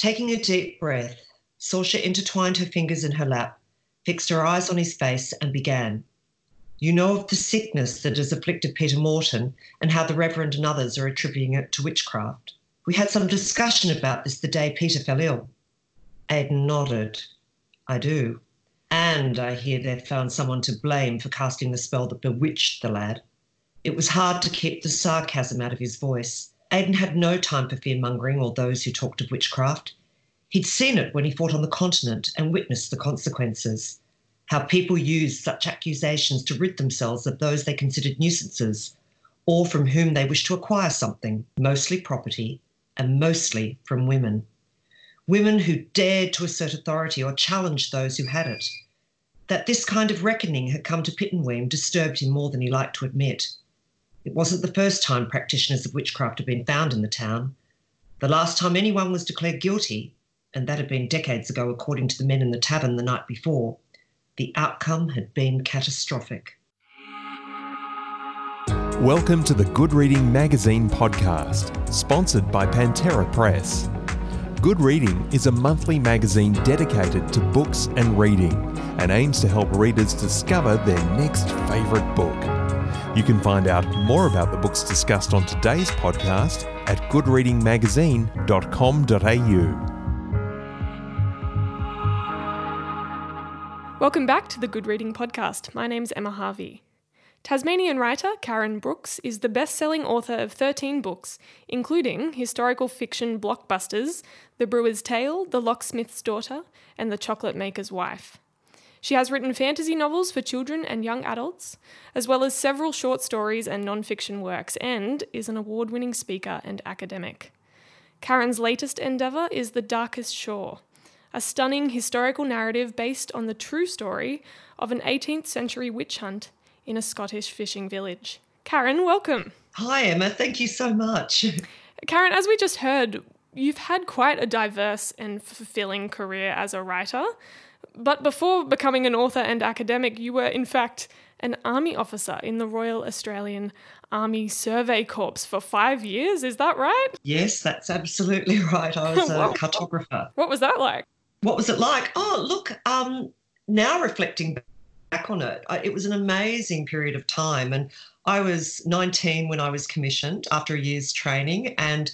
Taking a deep breath, Saoirse intertwined her fingers in her lap, fixed her eyes on his face, and began. You know of the sickness that has afflicted Peter Morton and how the Reverend and others are attributing it to witchcraft. We had some discussion about this the day Peter fell ill. Aidan nodded. I do. And I hear they've found someone to blame for casting the spell that bewitched the lad. It was hard to keep the sarcasm out of his voice. Aidan had no time for fear mongering or those who talked of witchcraft. He'd seen it when he fought on the continent and witnessed the consequences. How people used such accusations to rid themselves of those they considered nuisances or from whom they wished to acquire something, mostly property, and mostly from women. Women who dared to assert authority or challenge those who had it. That this kind of reckoning had come to Pittenweem disturbed him more than he liked to admit. It wasn't the first time practitioners of witchcraft had been found in the town. The last time anyone was declared guilty, and that had been decades ago according to the men in the tavern the night before, the outcome had been catastrophic. Welcome to the Good Reading Magazine podcast, sponsored by Pantera Press. Good Reading is a monthly magazine dedicated to books and reading and aims to help readers discover their next favourite book. You can find out more about the books discussed on today's podcast at goodreadingmagazine.com.au. Welcome back to the Good Reading Podcast. My name's Emma Harvey. Tasmanian writer Karen Brooks is the best selling author of 13 books, including historical fiction blockbusters The Brewer's Tale, The Locksmith's Daughter, and The Chocolate Maker's Wife. She has written fantasy novels for children and young adults, as well as several short stories and non fiction works, and is an award winning speaker and academic. Karen's latest endeavour is The Darkest Shore, a stunning historical narrative based on the true story of an 18th century witch hunt in a Scottish fishing village. Karen, welcome. Hi, Emma. Thank you so much. Karen, as we just heard, you've had quite a diverse and fulfilling career as a writer. But before becoming an author and academic, you were in fact an army officer in the Royal Australian Army Survey Corps for five years. Is that right? Yes, that's absolutely right. I was a cartographer. What was that like? What was it like? Oh, look, um, now reflecting back on it, it was an amazing period of time. And I was 19 when I was commissioned after a year's training. And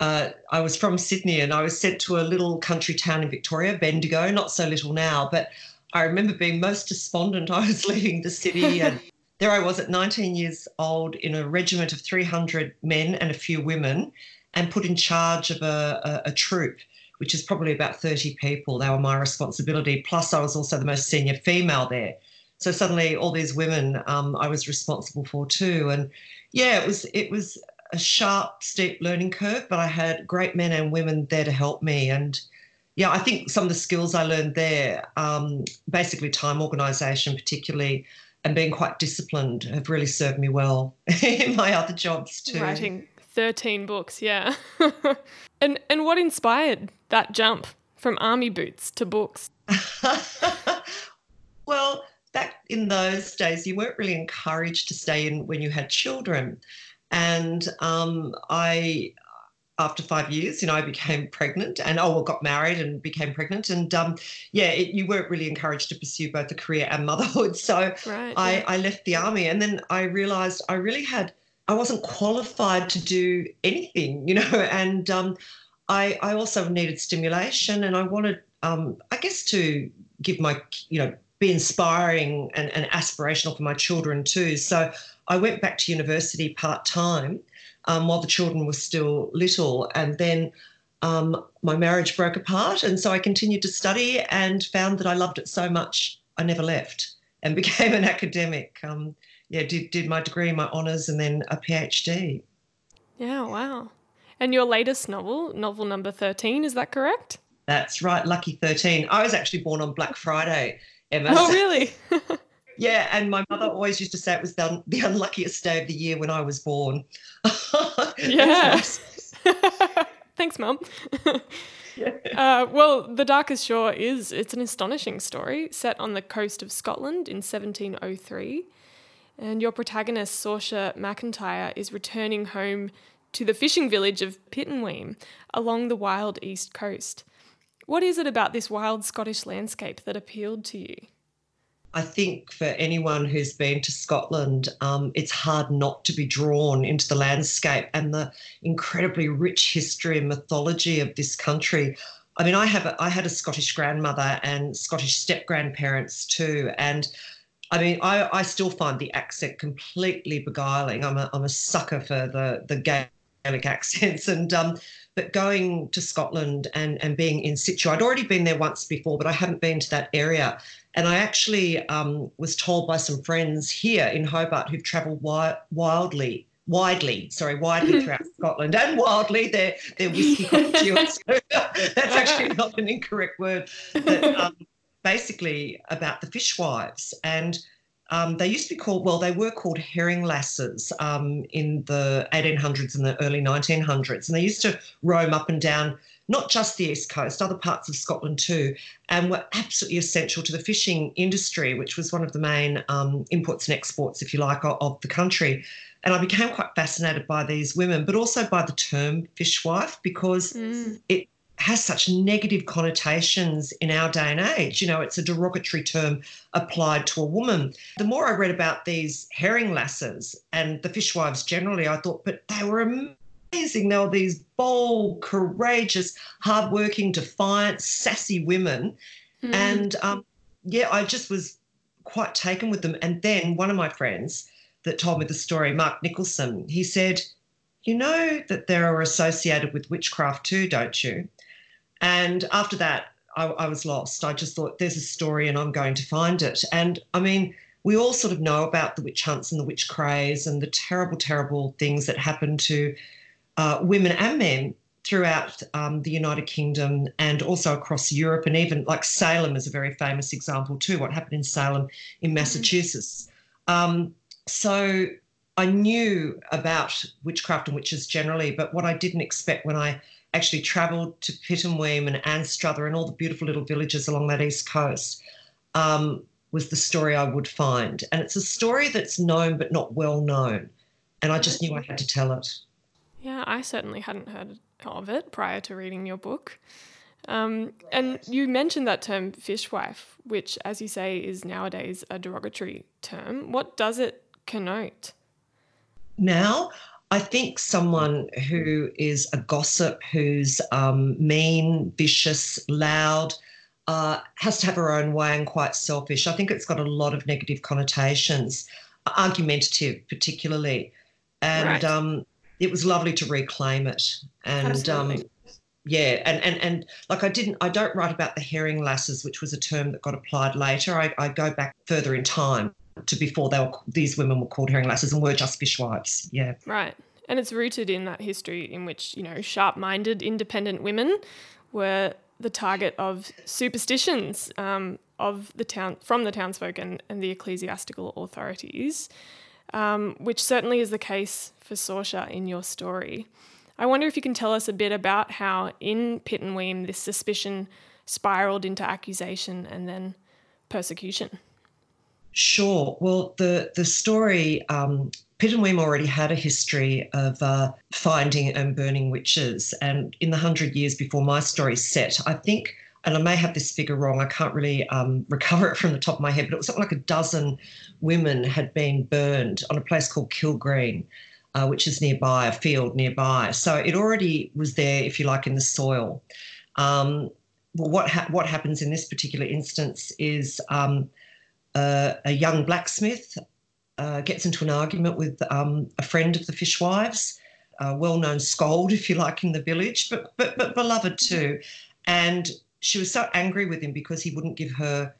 uh, I was from Sydney and I was sent to a little country town in Victoria, Bendigo, not so little now, but I remember being most despondent. I was leaving the city and there I was at 19 years old in a regiment of 300 men and a few women and put in charge of a, a, a troop, which is probably about 30 people. They were my responsibility. Plus, I was also the most senior female there. So suddenly, all these women um, I was responsible for too. And yeah, it was it was a sharp, steep learning curve, but I had great men and women there to help me. And yeah, I think some of the skills I learned there, um, basically time organisation, particularly, and being quite disciplined, have really served me well in my other jobs too. Writing thirteen books, yeah. and and what inspired that jump from army boots to books? well, back in those days, you weren't really encouraged to stay in when you had children. And um, I, after five years, you know, I became pregnant and oh, well, got married and became pregnant. And um, yeah, it, you weren't really encouraged to pursue both a career and motherhood. So right, I, yeah. I left the army. And then I realized I really had, I wasn't qualified to do anything, you know, and um, I, I also needed stimulation and I wanted, um, I guess, to give my, you know, be inspiring and, and aspirational for my children too. So I went back to university part time um, while the children were still little, and then um, my marriage broke apart, and so I continued to study and found that I loved it so much I never left and became an academic. Um, yeah, did did my degree, my honours, and then a PhD. Yeah, wow. And your latest novel, novel number thirteen, is that correct? That's right, Lucky Thirteen. I was actually born on Black Friday, Emma. Oh, really? Yeah, and my mother always used to say it was the, the unluckiest day of the year when I was born. yeah. Thanks, Mum. yeah. uh, well, The Darkest Shore is it's an astonishing story set on the coast of Scotland in 1703. And your protagonist, Saoirse McIntyre, is returning home to the fishing village of Pittenweem along the wild east coast. What is it about this wild Scottish landscape that appealed to you? I think for anyone who's been to Scotland, um, it's hard not to be drawn into the landscape and the incredibly rich history and mythology of this country. I mean, I have a, I had a Scottish grandmother and Scottish step grandparents too, and I mean, I, I still find the accent completely beguiling. I'm a, I'm a sucker for the the Gaelic accents, and um, but going to Scotland and and being in situ, I'd already been there once before, but I haven't been to that area. And I actually um, was told by some friends here in Hobart who've travelled wi- wildly widely, sorry, widely throughout Scotland and wildly. They're, they're whiskey connoisseurs. That's actually not an incorrect word. But, um, basically about the fishwives. And um, they used to be called, well, they were called herring lasses um, in the 1800s and the early 1900s. And they used to roam up and down not just the east coast, other parts of Scotland too, and were absolutely essential to the fishing industry, which was one of the main um, imports and exports, if you like, of, of, the country. And I became quite fascinated by these women, but also by the term fishwife because mm. it has such negative connotations in our day and age. You know, it's a derogatory term applied to a woman. The more I read about these herring lasses and the fishwives generally, I thought, but they were amazing. They were these bold, courageous, hardworking, defiant, sassy women. Mm. And um, yeah, I just was quite taken with them. And then one of my friends that told me the story, Mark Nicholson, he said, You know that they are associated with witchcraft too, don't you? And after that, I, I was lost. I just thought, there's a story and I'm going to find it. And I mean, we all sort of know about the witch hunts and the witch craze and the terrible, terrible things that happen to uh, women and men throughout um, the United Kingdom and also across Europe, and even like Salem is a very famous example too. What happened in Salem in mm-hmm. Massachusetts. Um, so I knew about witchcraft and witches generally, but what I didn't expect when I actually travelled to Pittenweem and Anstruther and all the beautiful little villages along that east coast um, was the story I would find. And it's a story that's known but not well known. And I just knew I had to tell it. Yeah, I certainly hadn't heard of it prior to reading your book. Um, and you mentioned that term fishwife, which, as you say, is nowadays a derogatory term. What does it connote? Now, I think someone who is a gossip, who's um, mean, vicious, loud, uh, has to have her own way and quite selfish. I think it's got a lot of negative connotations, argumentative particularly, and right. um, it was lovely to reclaim it. And um, yeah, and, and and like I didn't, I don't write about the herring lasses, which was a term that got applied later. I, I go back further in time to before they were these women were called herring lasses and were just fishwives. Yeah. Right. And it's rooted in that history in which, you know, sharp-minded independent women were the target of superstitions um, of the town from the townsfolk and, and the ecclesiastical authorities, um, which certainly is the case for Saoirse in your story. I wonder if you can tell us a bit about how in Pittenweem this suspicion spiraled into accusation and then persecution. Sure. Well, the the story um, Pittenweem already had a history of uh, finding and burning witches, and in the hundred years before my story set, I think, and I may have this figure wrong, I can't really um, recover it from the top of my head, but it was something like a dozen women had been burned on a place called Kilgreen. Uh, which is nearby, a field nearby. So it already was there, if you like, in the soil. Um, well, what ha- what happens in this particular instance is um, uh, a young blacksmith uh, gets into an argument with um, a friend of the fishwives, a well-known scold, if you like, in the village, but, but but beloved too. And she was so angry with him because he wouldn't give her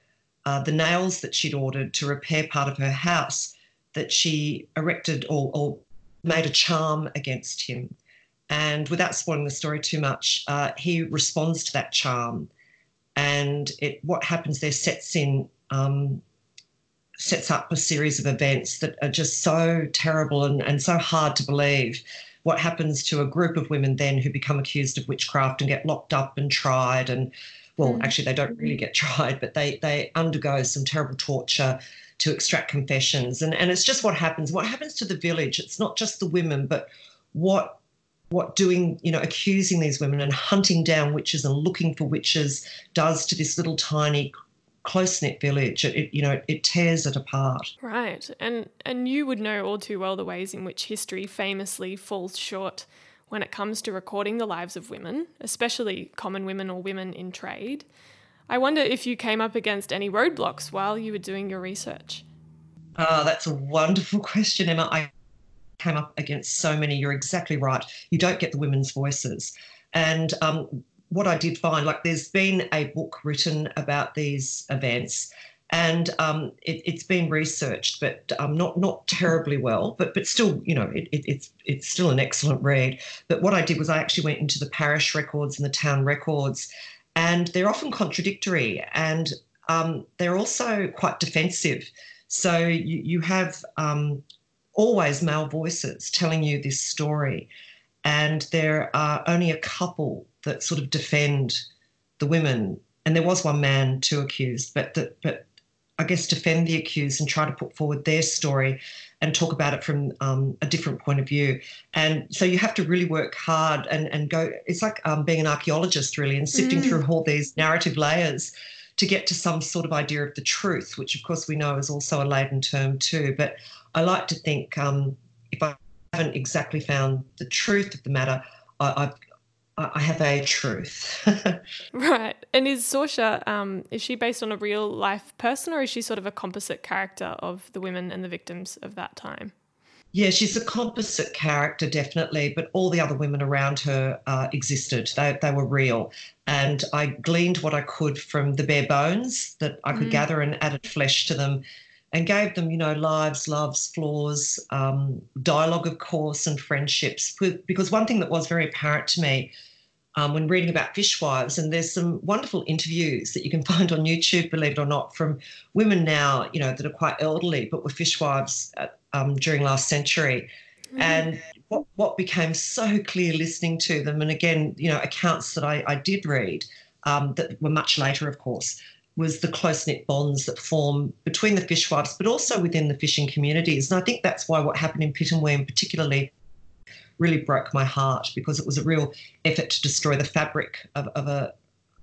uh, the nails that she'd ordered to repair part of her house that she erected or, or made a charm against him. And without spoiling the story too much, uh, he responds to that charm. And it, what happens there sets in um, sets up a series of events that are just so terrible and, and so hard to believe. What happens to a group of women then who become accused of witchcraft and get locked up and tried and well, mm. actually they don't really get tried, but they they undergo some terrible torture to extract confessions. And and it's just what happens. What happens to the village? It's not just the women, but what what doing, you know, accusing these women and hunting down witches and looking for witches does to this little tiny close knit village. It, it, you know it tears it apart. Right, and and you would know all too well the ways in which history famously falls short when it comes to recording the lives of women, especially common women or women in trade. I wonder if you came up against any roadblocks while you were doing your research. Oh, that's a wonderful question, Emma. I came up against so many. You're exactly right. You don't get the women's voices. And um, what I did find, like, there's been a book written about these events, and um, it, has been researched, but um, not not terribly well. But but still, you know, it, it, it's it's still an excellent read. But what I did was I actually went into the parish records and the town records, and they're often contradictory, and um, they're also quite defensive. So you, you have um, always male voices telling you this story and there are only a couple that sort of defend the women. And there was one man, two accused, but that, but I guess defend the accused and try to put forward their story and talk about it from um, a different point of view. And so you have to really work hard and, and go. It's like um, being an archaeologist, really, and sifting mm. through all these narrative layers to get to some sort of idea of the truth, which of course we know is also a laden term too. But I like to think um, if I haven't exactly found the truth of the matter. I, I, I have a truth. right. And is Saoirse, um, is she based on a real life person or is she sort of a composite character of the women and the victims of that time? Yeah, she's a composite character, definitely, but all the other women around her uh, existed. They, they were real. And I gleaned what I could from the bare bones that I could mm. gather and added flesh to them and gave them, you know, lives, loves, flaws, um, dialogue, of course, and friendships. Because one thing that was very apparent to me um, when reading about fishwives, and there's some wonderful interviews that you can find on YouTube, believe it or not, from women now, you know, that are quite elderly, but were fishwives at, um, during last century. Mm. And what, what became so clear listening to them, and again, you know, accounts that I, I did read um, that were much later, of course, was the close knit bonds that form between the fishwives, but also within the fishing communities. And I think that's why what happened in Pittenweem, particularly, really broke my heart because it was a real effort to destroy the fabric of, of a,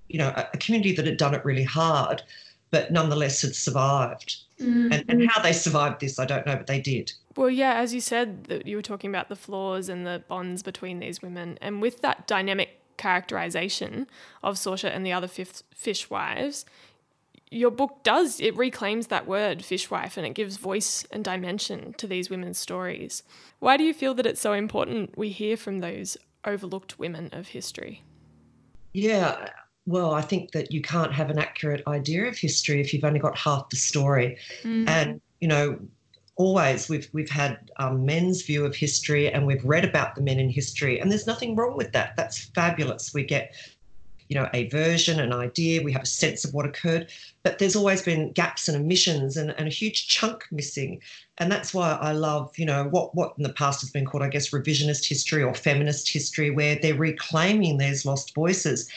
you know, a, community that had done it really hard, but nonetheless had survived. Mm-hmm. And, and how they survived this, I don't know, but they did. Well, yeah, as you said, that you were talking about the flaws and the bonds between these women, and with that dynamic characterization of Saoirse and the other fifth fishwives, your book does it reclaims that word fishwife and it gives voice and dimension to these women's stories. Why do you feel that it's so important we hear from those overlooked women of history? Yeah well i think that you can't have an accurate idea of history if you've only got half the story. Mm. and you know always we've we've had um, men's view of history and we've read about the men in history and there's nothing wrong with that. That's fabulous. We get you know, a version, an idea, we have a sense of what occurred, but there's always been gaps and omissions and, and a huge chunk missing. And that's why I love, you know, what, what in the past has been called, I guess, revisionist history or feminist history, where they're reclaiming those lost voices.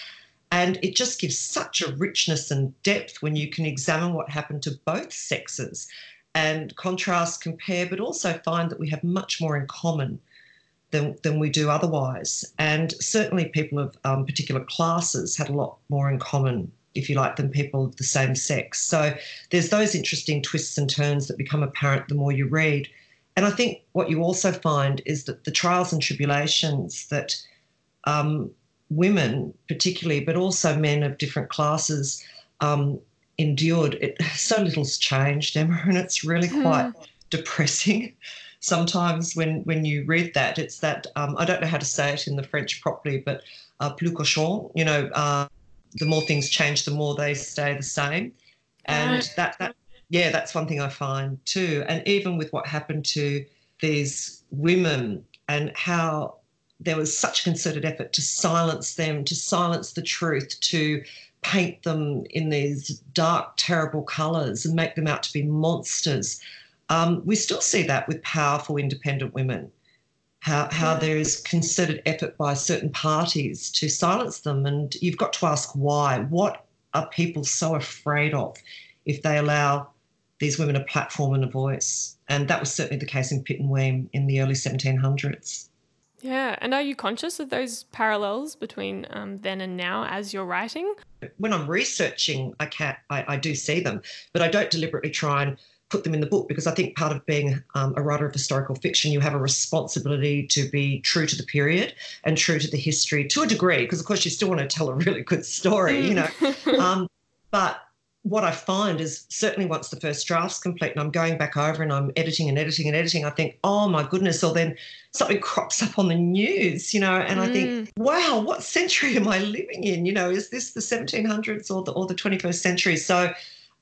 And it just gives such a richness and depth when you can examine what happened to both sexes and contrast, compare, but also find that we have much more in common than, than we do otherwise. And certainly, people of um, particular classes had a lot more in common, if you like, than people of the same sex. So there's those interesting twists and turns that become apparent the more you read. And I think what you also find is that the trials and tribulations that um, women, particularly, but also men of different classes, um, endured, it, so little's changed, Emma, and it's really hmm. quite depressing sometimes when when you read that, it's that um, I don't know how to say it in the French properly, but uh, plus cochon. You know, uh, the more things change, the more they stay the same, and right. that that yeah, that's one thing I find too. And even with what happened to these women and how there was such a concerted effort to silence them, to silence the truth, to paint them in these dark, terrible colours and make them out to be monsters. Um, we still see that with powerful independent women, how, how there is concerted effort by certain parties to silence them. And you've got to ask why. What are people so afraid of if they allow these women a platform and a voice? And that was certainly the case in Pittenweem in the early 1700s. Yeah, and are you conscious of those parallels between um, then and now as you're writing? When I'm researching, I can I, I do see them, but I don't deliberately try and put them in the book because I think part of being um, a writer of historical fiction, you have a responsibility to be true to the period and true to the history to a degree, because of course you still want to tell a really good story, you know. Mm. um, but what I find is certainly once the first draft's complete and I'm going back over and I'm editing and editing and editing, I think, oh my goodness, or then something crops up on the news, you know, and mm. I think, mm. wow, what century am I living in? You know, is this the 1700s or the or the 21st century? So,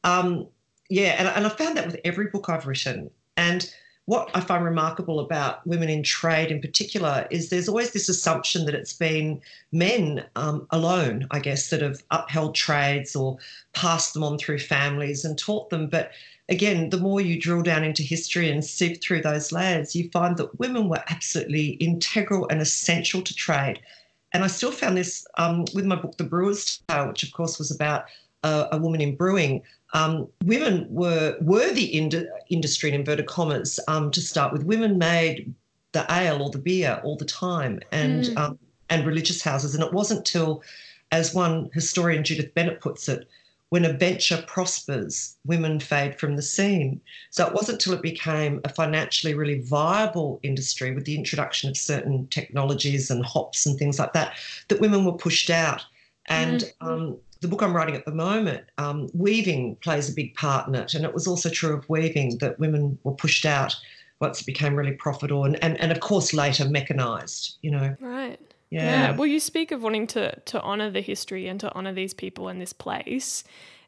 um, yeah, and, and I found that with every book I've written. And what I find remarkable about women in trade in particular is there's always this assumption that it's been men um, alone, I guess, that have upheld trades or passed them on through families and taught them. But again, the more you drill down into history and sift through those layers, you find that women were absolutely integral and essential to trade. And I still found this um, with my book, The Brewer's Tale, which of course was about a, a woman in brewing um, women were were the ind- industry in inverted commas um, to start with. Women made the ale or the beer all the time, and mm. um, and religious houses. And it wasn't till, as one historian Judith Bennett puts it, when a venture prospers, women fade from the scene. So it wasn't till it became a financially really viable industry with the introduction of certain technologies and hops and things like that that women were pushed out. And mm. um, the book I'm writing at the moment, um, weaving plays a big part in it. And it was also true of weaving that women were pushed out once it became really profitable and, and, and of course later mechanized, you know. Right. Yeah. yeah. Well, you speak of wanting to, to honour the history and to honour these people and this place.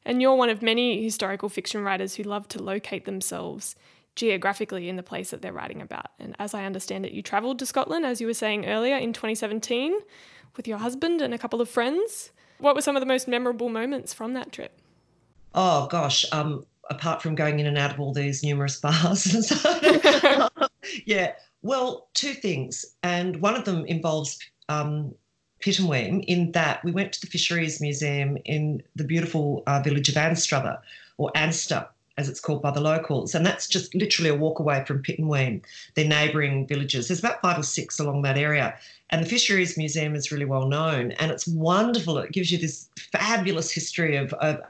And you're one of many historical fiction writers who love to locate themselves geographically in the place that they're writing about. And as I understand it, you travelled to Scotland, as you were saying earlier, in 2017 with your husband and a couple of friends. What were some of the most memorable moments from that trip? Oh gosh, um, apart from going in and out of all these numerous bars so, yeah. Well, two things, and one of them involves um, Pittenweem in that we went to the Fisheries Museum in the beautiful uh, village of Anstruther, or Anster, as it's called by the locals. And that's just literally a walk away from Pittenweem, their neighbouring villages. There's about five or six along that area. And the Fisheries Museum is really well known and it's wonderful. It gives you this fabulous history of, of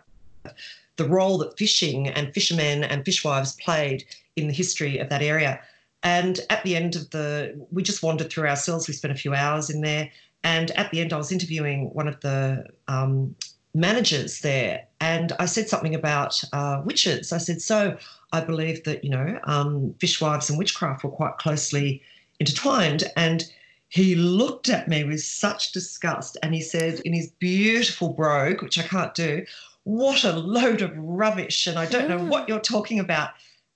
the role that fishing and fishermen and fishwives played in the history of that area. And at the end of the, we just wandered through ourselves. We spent a few hours in there. And at the end, I was interviewing one of the um, managers there, and I said something about uh, witches. I said, So I believe that, you know, um, fishwives and witchcraft were quite closely intertwined. And he looked at me with such disgust and he said in his beautiful brogue, which I can't do, what a load of rubbish. And I don't know what you're talking about.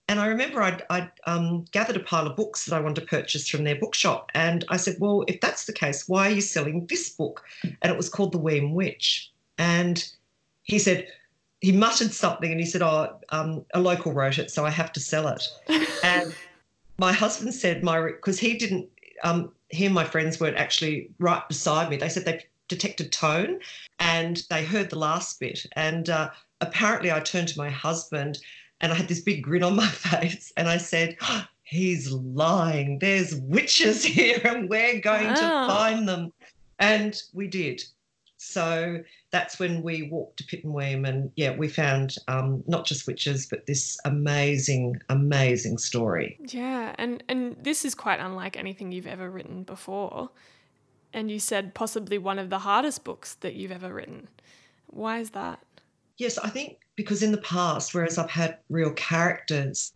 And I remember I'd, I'd um, gathered a pile of books that I wanted to purchase from their bookshop. And I said, Well, if that's the case, why are you selling this book? And it was called The Weem Witch. And he said, he muttered something and he said, Oh, um, a local wrote it, so I have to sell it. and my husband said, my because he didn't um, he and my friends weren't actually right beside me. They said they detected tone and they heard the last bit. And uh, apparently, I turned to my husband and I had this big grin on my face and I said, oh, He's lying. There's witches here and we're going wow. to find them. And we did. So that's when we walked to Pittenweem, and yeah, we found um, not just witches, but this amazing, amazing story. Yeah, and and this is quite unlike anything you've ever written before. And you said possibly one of the hardest books that you've ever written. Why is that? Yes, I think because in the past, whereas I've had real characters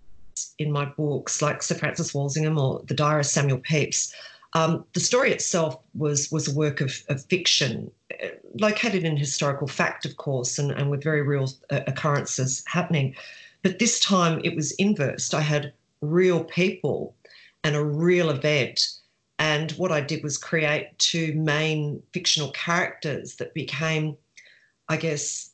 in my books, like Sir Francis Walsingham or The Diarist Samuel Pepys, um, the story itself was was a work of, of, fiction, uh, located in historical fact, of course, and, and with very real uh, occurrences happening. But this time it was inversed. I had real people and a real event. And what I did was create two main fictional characters that became, I guess,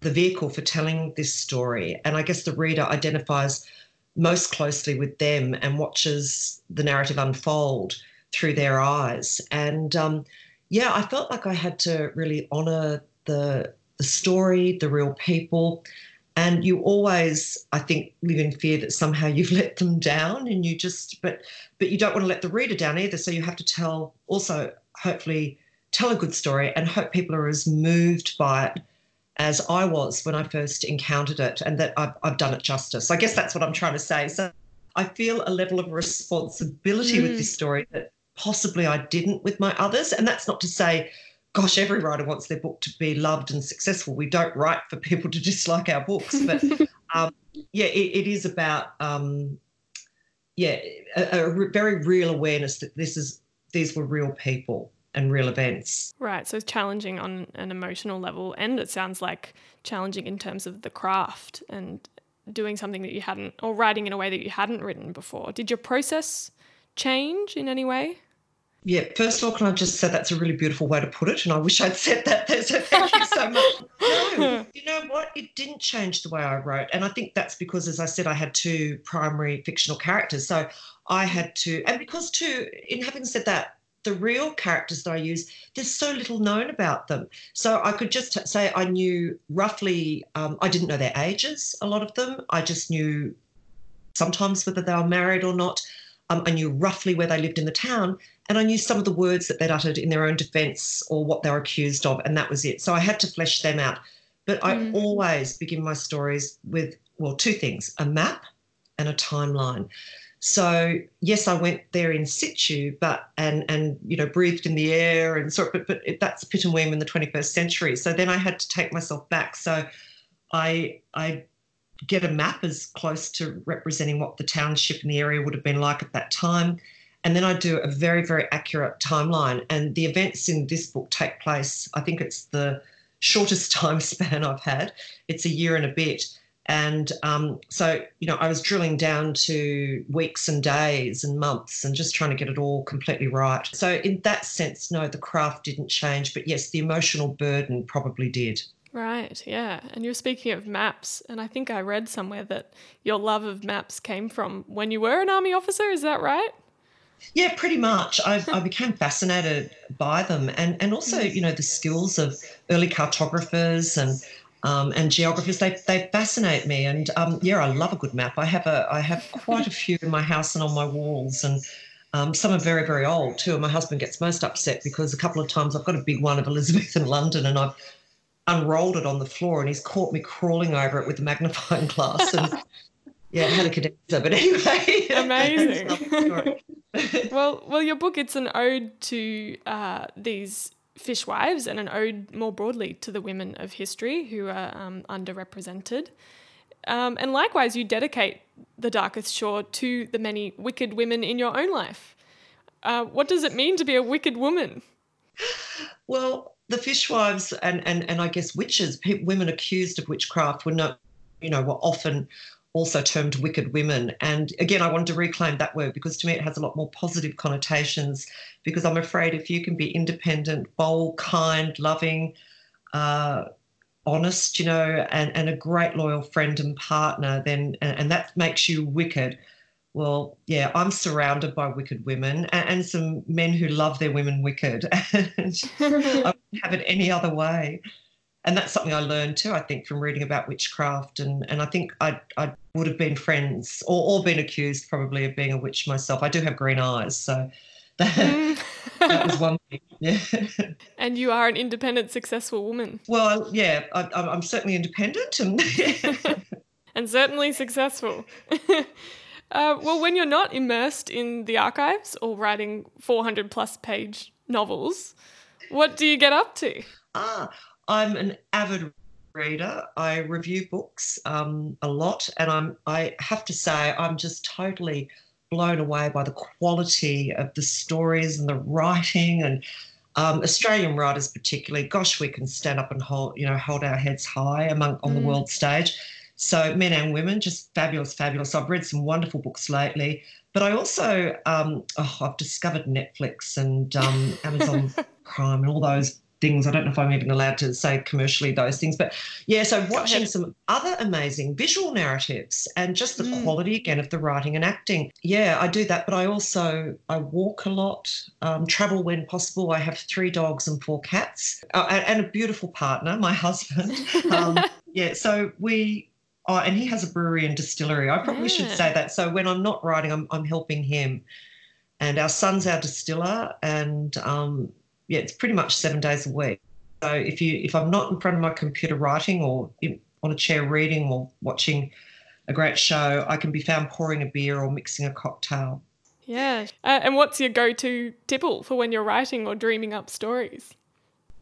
the vehicle for telling this story. And I guess the reader identifies most closely with them and watches the narrative unfold through their eyes. And um, yeah, I felt like I had to really honour the the story, the real people, and you always i think live in fear that somehow you've let them down and you just but but you don't want to let the reader down either so you have to tell also hopefully tell a good story and hope people are as moved by it as I was when I first encountered it and that I've, I've done it justice. I guess that's what I'm trying to say. So I feel a level of responsibility mm. with this story that possibly I didn't with my others. And that's not to say, gosh, every writer wants their book to be loved and successful. We don't write for people to dislike our books. But um, yeah, it, it is about, um, yeah, a, a very real awareness that this is, these were real people and real events. Right. So it's challenging on an emotional level. And it sounds like challenging in terms of the craft and doing something that you hadn't, or writing in a way that you hadn't written before. Did your process change in any way? Yeah, first of all, can I just say that's a really beautiful way to put it? And I wish I'd said that there. So thank you so much. No, you know what? It didn't change the way I wrote. And I think that's because, as I said, I had two primary fictional characters. So I had to, and because, too, in having said that, the real characters that I use, there's so little known about them. So I could just say I knew roughly, um, I didn't know their ages, a lot of them. I just knew sometimes whether they were married or not. Um, I knew roughly where they lived in the town, and I knew some of the words that they'd uttered in their own defence or what they were accused of, and that was it. So I had to flesh them out. But I mm. always begin my stories with, well, two things a map and a timeline. So yes, I went there in situ, but and and you know breathed in the air and sort of, but but that's Pittenweem in the 21st century. So then I had to take myself back. So I I get a map as close to representing what the township and the area would have been like at that time. And then I do a very, very accurate timeline. And the events in this book take place, I think it's the shortest time span I've had. It's a year and a bit. And um, so, you know, I was drilling down to weeks and days and months and just trying to get it all completely right. So, in that sense, no, the craft didn't change, but yes, the emotional burden probably did. Right, yeah. And you're speaking of maps, and I think I read somewhere that your love of maps came from when you were an army officer, is that right? Yeah, pretty much. I, I became fascinated by them, and and also you know the skills of early cartographers and um, and geographers. They they fascinate me, and um, yeah, I love a good map. I have a I have quite a few in my house and on my walls, and um, some are very very old too. And my husband gets most upset because a couple of times I've got a big one of Elizabethan London, and I've unrolled it on the floor, and he's caught me crawling over it with a magnifying glass, and yeah, had a cadenza. But anyway, amazing. well, well, your book it's an ode to uh, these fishwives and an ode more broadly to the women of history who are um, underrepresented. Um, and likewise, you dedicate the Darkest Shore to the many wicked women in your own life. Uh, what does it mean to be a wicked woman? Well, the fishwives and, and, and I guess witches, women accused of witchcraft, were not, you know, were often also termed wicked women. And again, I wanted to reclaim that word because to me it has a lot more positive connotations. Because I'm afraid if you can be independent, bold, kind, loving, uh, honest, you know, and, and a great loyal friend and partner, then and, and that makes you wicked. Well, yeah, I'm surrounded by wicked women and, and some men who love their women wicked. and I wouldn't have it any other way and that's something I learned too. I think from reading about witchcraft, and and I think I I would have been friends or, or been accused probably of being a witch myself. I do have green eyes, so that, that was one thing. Yeah. And you are an independent, successful woman. Well, yeah, I, I'm certainly independent and and certainly successful. Uh, well, when you're not immersed in the archives or writing 400 plus page novels, what do you get up to? Ah, I'm an avid reader. I review books um, a lot, and I'm I have to say I'm just totally blown away by the quality of the stories and the writing and um, Australian writers particularly. Gosh, we can stand up and hold you know hold our heads high among on mm. the world stage. So men and women, just fabulous, fabulous. I've read some wonderful books lately, but I also um, oh, I've discovered Netflix and um, Amazon Prime and all those things. I don't know if I'm even allowed to say commercially those things, but yeah, so watching some other amazing visual narratives and just the mm. quality again of the writing and acting. Yeah, I do that, but I also I walk a lot, um, travel when possible. I have three dogs and four cats, uh, and, and, a beautiful partner, my husband. Um, yeah, so we Oh, and he has a brewery and distillery. I probably should say that. So when I'm not writing, I'm, I'm helping him. And our son's our distiller, and um, yeah, it's pretty much seven days a week. So if you if I'm not in front of my computer writing or in, on a chair reading or watching a great show, I can be found pouring a beer or mixing a cocktail. Yeah. Uh, and what's your go to tipple for when you're writing or dreaming up stories?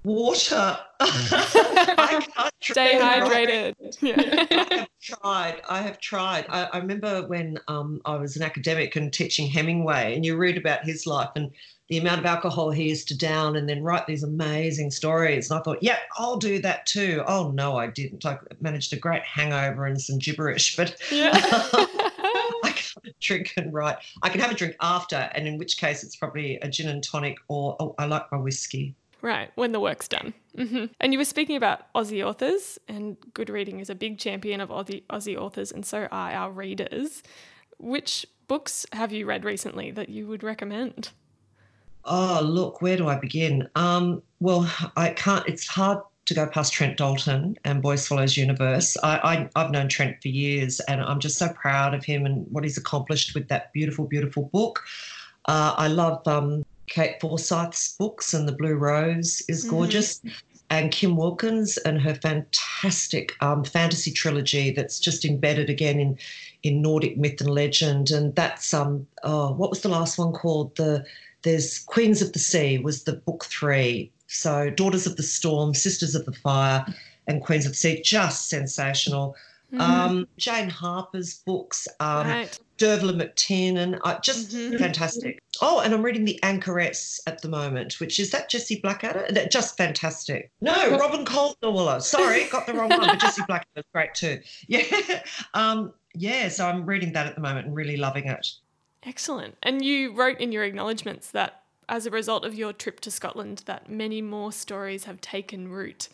Water. I can't Stay hydrated. Yeah. I have tried. I have tried. I, I remember when um, I was an academic and teaching Hemingway, and you read about his life and the amount of alcohol he used to down, and then write these amazing stories. And I thought, yep, I'll do that too. Oh no, I didn't. I managed a great hangover and some gibberish, but yeah. Drink and write. I can have a drink after, and in which case it's probably a gin and tonic, or oh, I like my whiskey. Right, when the work's done. hmm And you were speaking about Aussie authors, and Good Reading is a big champion of Aussie, Aussie authors, and so are our readers. Which books have you read recently that you would recommend? Oh, look, where do I begin? Um, well, I can't, it's hard to go past Trent Dalton and Boy Swallows Universe. I, I, I've known Trent for years and I'm just so proud of him and what he's accomplished with that beautiful, beautiful book. Uh, I love um, Kate Forsyth's books, and The Blue Rose is Mhm. gorgeous. And Kim Wilkins and her fantastic um, fantasy trilogy that's just embedded again in in Nordic myth and legend. And that's um oh, what was the last one called? The there's Queens of the Sea was the book three. So Daughters of the Storm, Sisters of the Fire, and Queens of the Sea, just sensational. Mhm. Um, Jane Harper's books, um, right. Dervla McTiernan, uh, just Mhm. fantastic. Oh, and I'm reading The Anchoress at the moment, which is that Jesse Blackadder? That just fantastic. No, Robyn Cadwallader. Sorry, got the wrong one, but Jesse Blackadder's great too. Yeah, um, yeah. So I'm reading that at the moment and really loving it. Excellent. And you wrote in your acknowledgements that as a result of your trip to Scotland, that many more stories have taken root.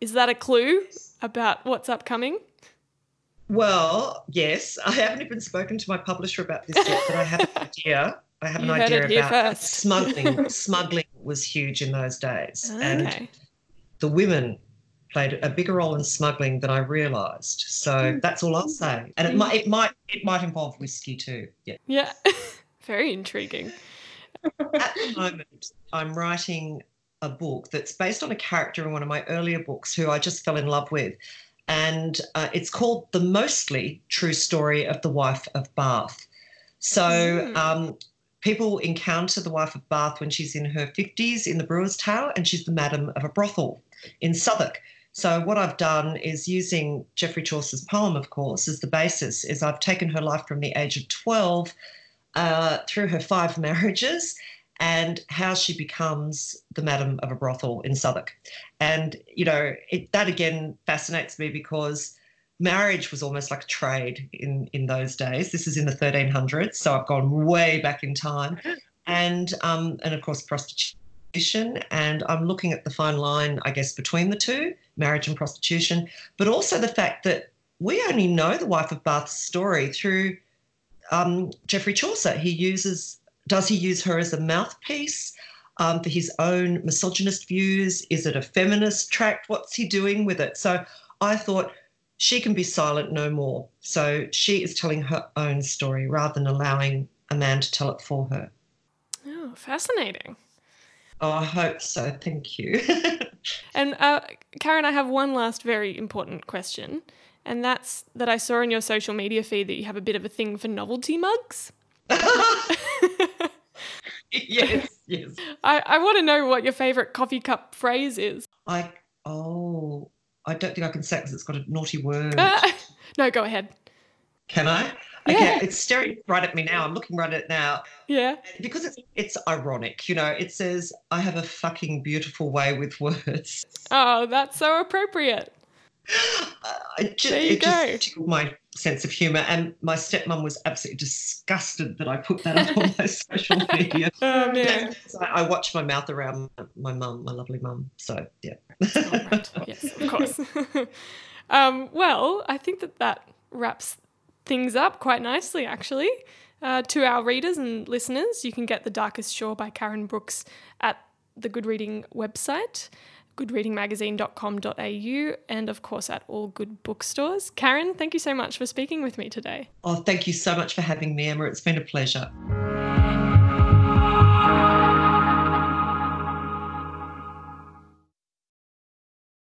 Is that a clue about what's upcoming? Well, yes, I haven't even spoken to my publisher about this yet, but I have an idea. I have You an idea about smuggling. smuggling was huge in those days, and the women played a bigger role in smuggling than I realised. So hmm. that's all I'll say. And it hmm. might, it might, it might involve whiskey too. Yeah. Yeah. Very intriguing. At the moment, I'm writing a book that's based on a character in one of my earlier books who I just fell in love with. And uh, it's called The Mostly True Story of the Wife of Bath. So Mm. um, people encounter the wife of Bath when she's in her 50s in the Brewer's Tale, and she's the madam of a brothel in Southwark. So what I've done is using Geoffrey Chaucer's poem, of course, as the basis, is I've taken her life from the age of 12 uh, through her five marriages and how she becomes the madam of a brothel in Southwark. And, you know, it, that again fascinates me because marriage was almost like a trade in, in those days. This is in the 1300s, so I've gone way back in time. And, um, and of course, prostitution. And I'm looking at the fine line, I guess, between the two, marriage and prostitution, but also the fact that we only know the wife of Bath's story through um, Geoffrey Chaucer. He uses, does he use her as a mouthpiece um, for his own misogynist views? Is it a feminist tract? What's he doing with it? So I thought she can be silent no more. So she is telling her own story rather than allowing a man to tell it for her. Oh, fascinating. Oh, I hope so. Thank you. And uh, Karen, I have one last very important question. And that's that I saw in your social media feed that you have a bit of a thing for novelty mugs. yes, yes. I, I want to know what your favourite coffee cup phrase is. I oh, I don't think I can say because it's got a naughty word. Ah, no, go ahead. Can I? Yeah. Okay, it's staring right at me now. I'm looking right at it now Yeah. because it's it's ironic. You know, it says I have a fucking beautiful way with words. Oh, that's so appropriate. It just, There you it go. just tickled my sense of humour, and my stepmom was absolutely disgusted that I put that up on my social media. Oh, man. I I watch my mouth around my mum, my lovely mum. So yeah. Oh, right. Yes, of course. um, well, I think that that wraps things up quite nicely, actually. Uh, to our readers and listeners, you can get The Darkest Shore by Karen Brooks at the Good Reading website. goodreadingmagazine.com.au, and of course at all good bookstores. Karen, thank you so much for speaking with me today. Oh, thank you so much for having me, Emma. It's been a pleasure.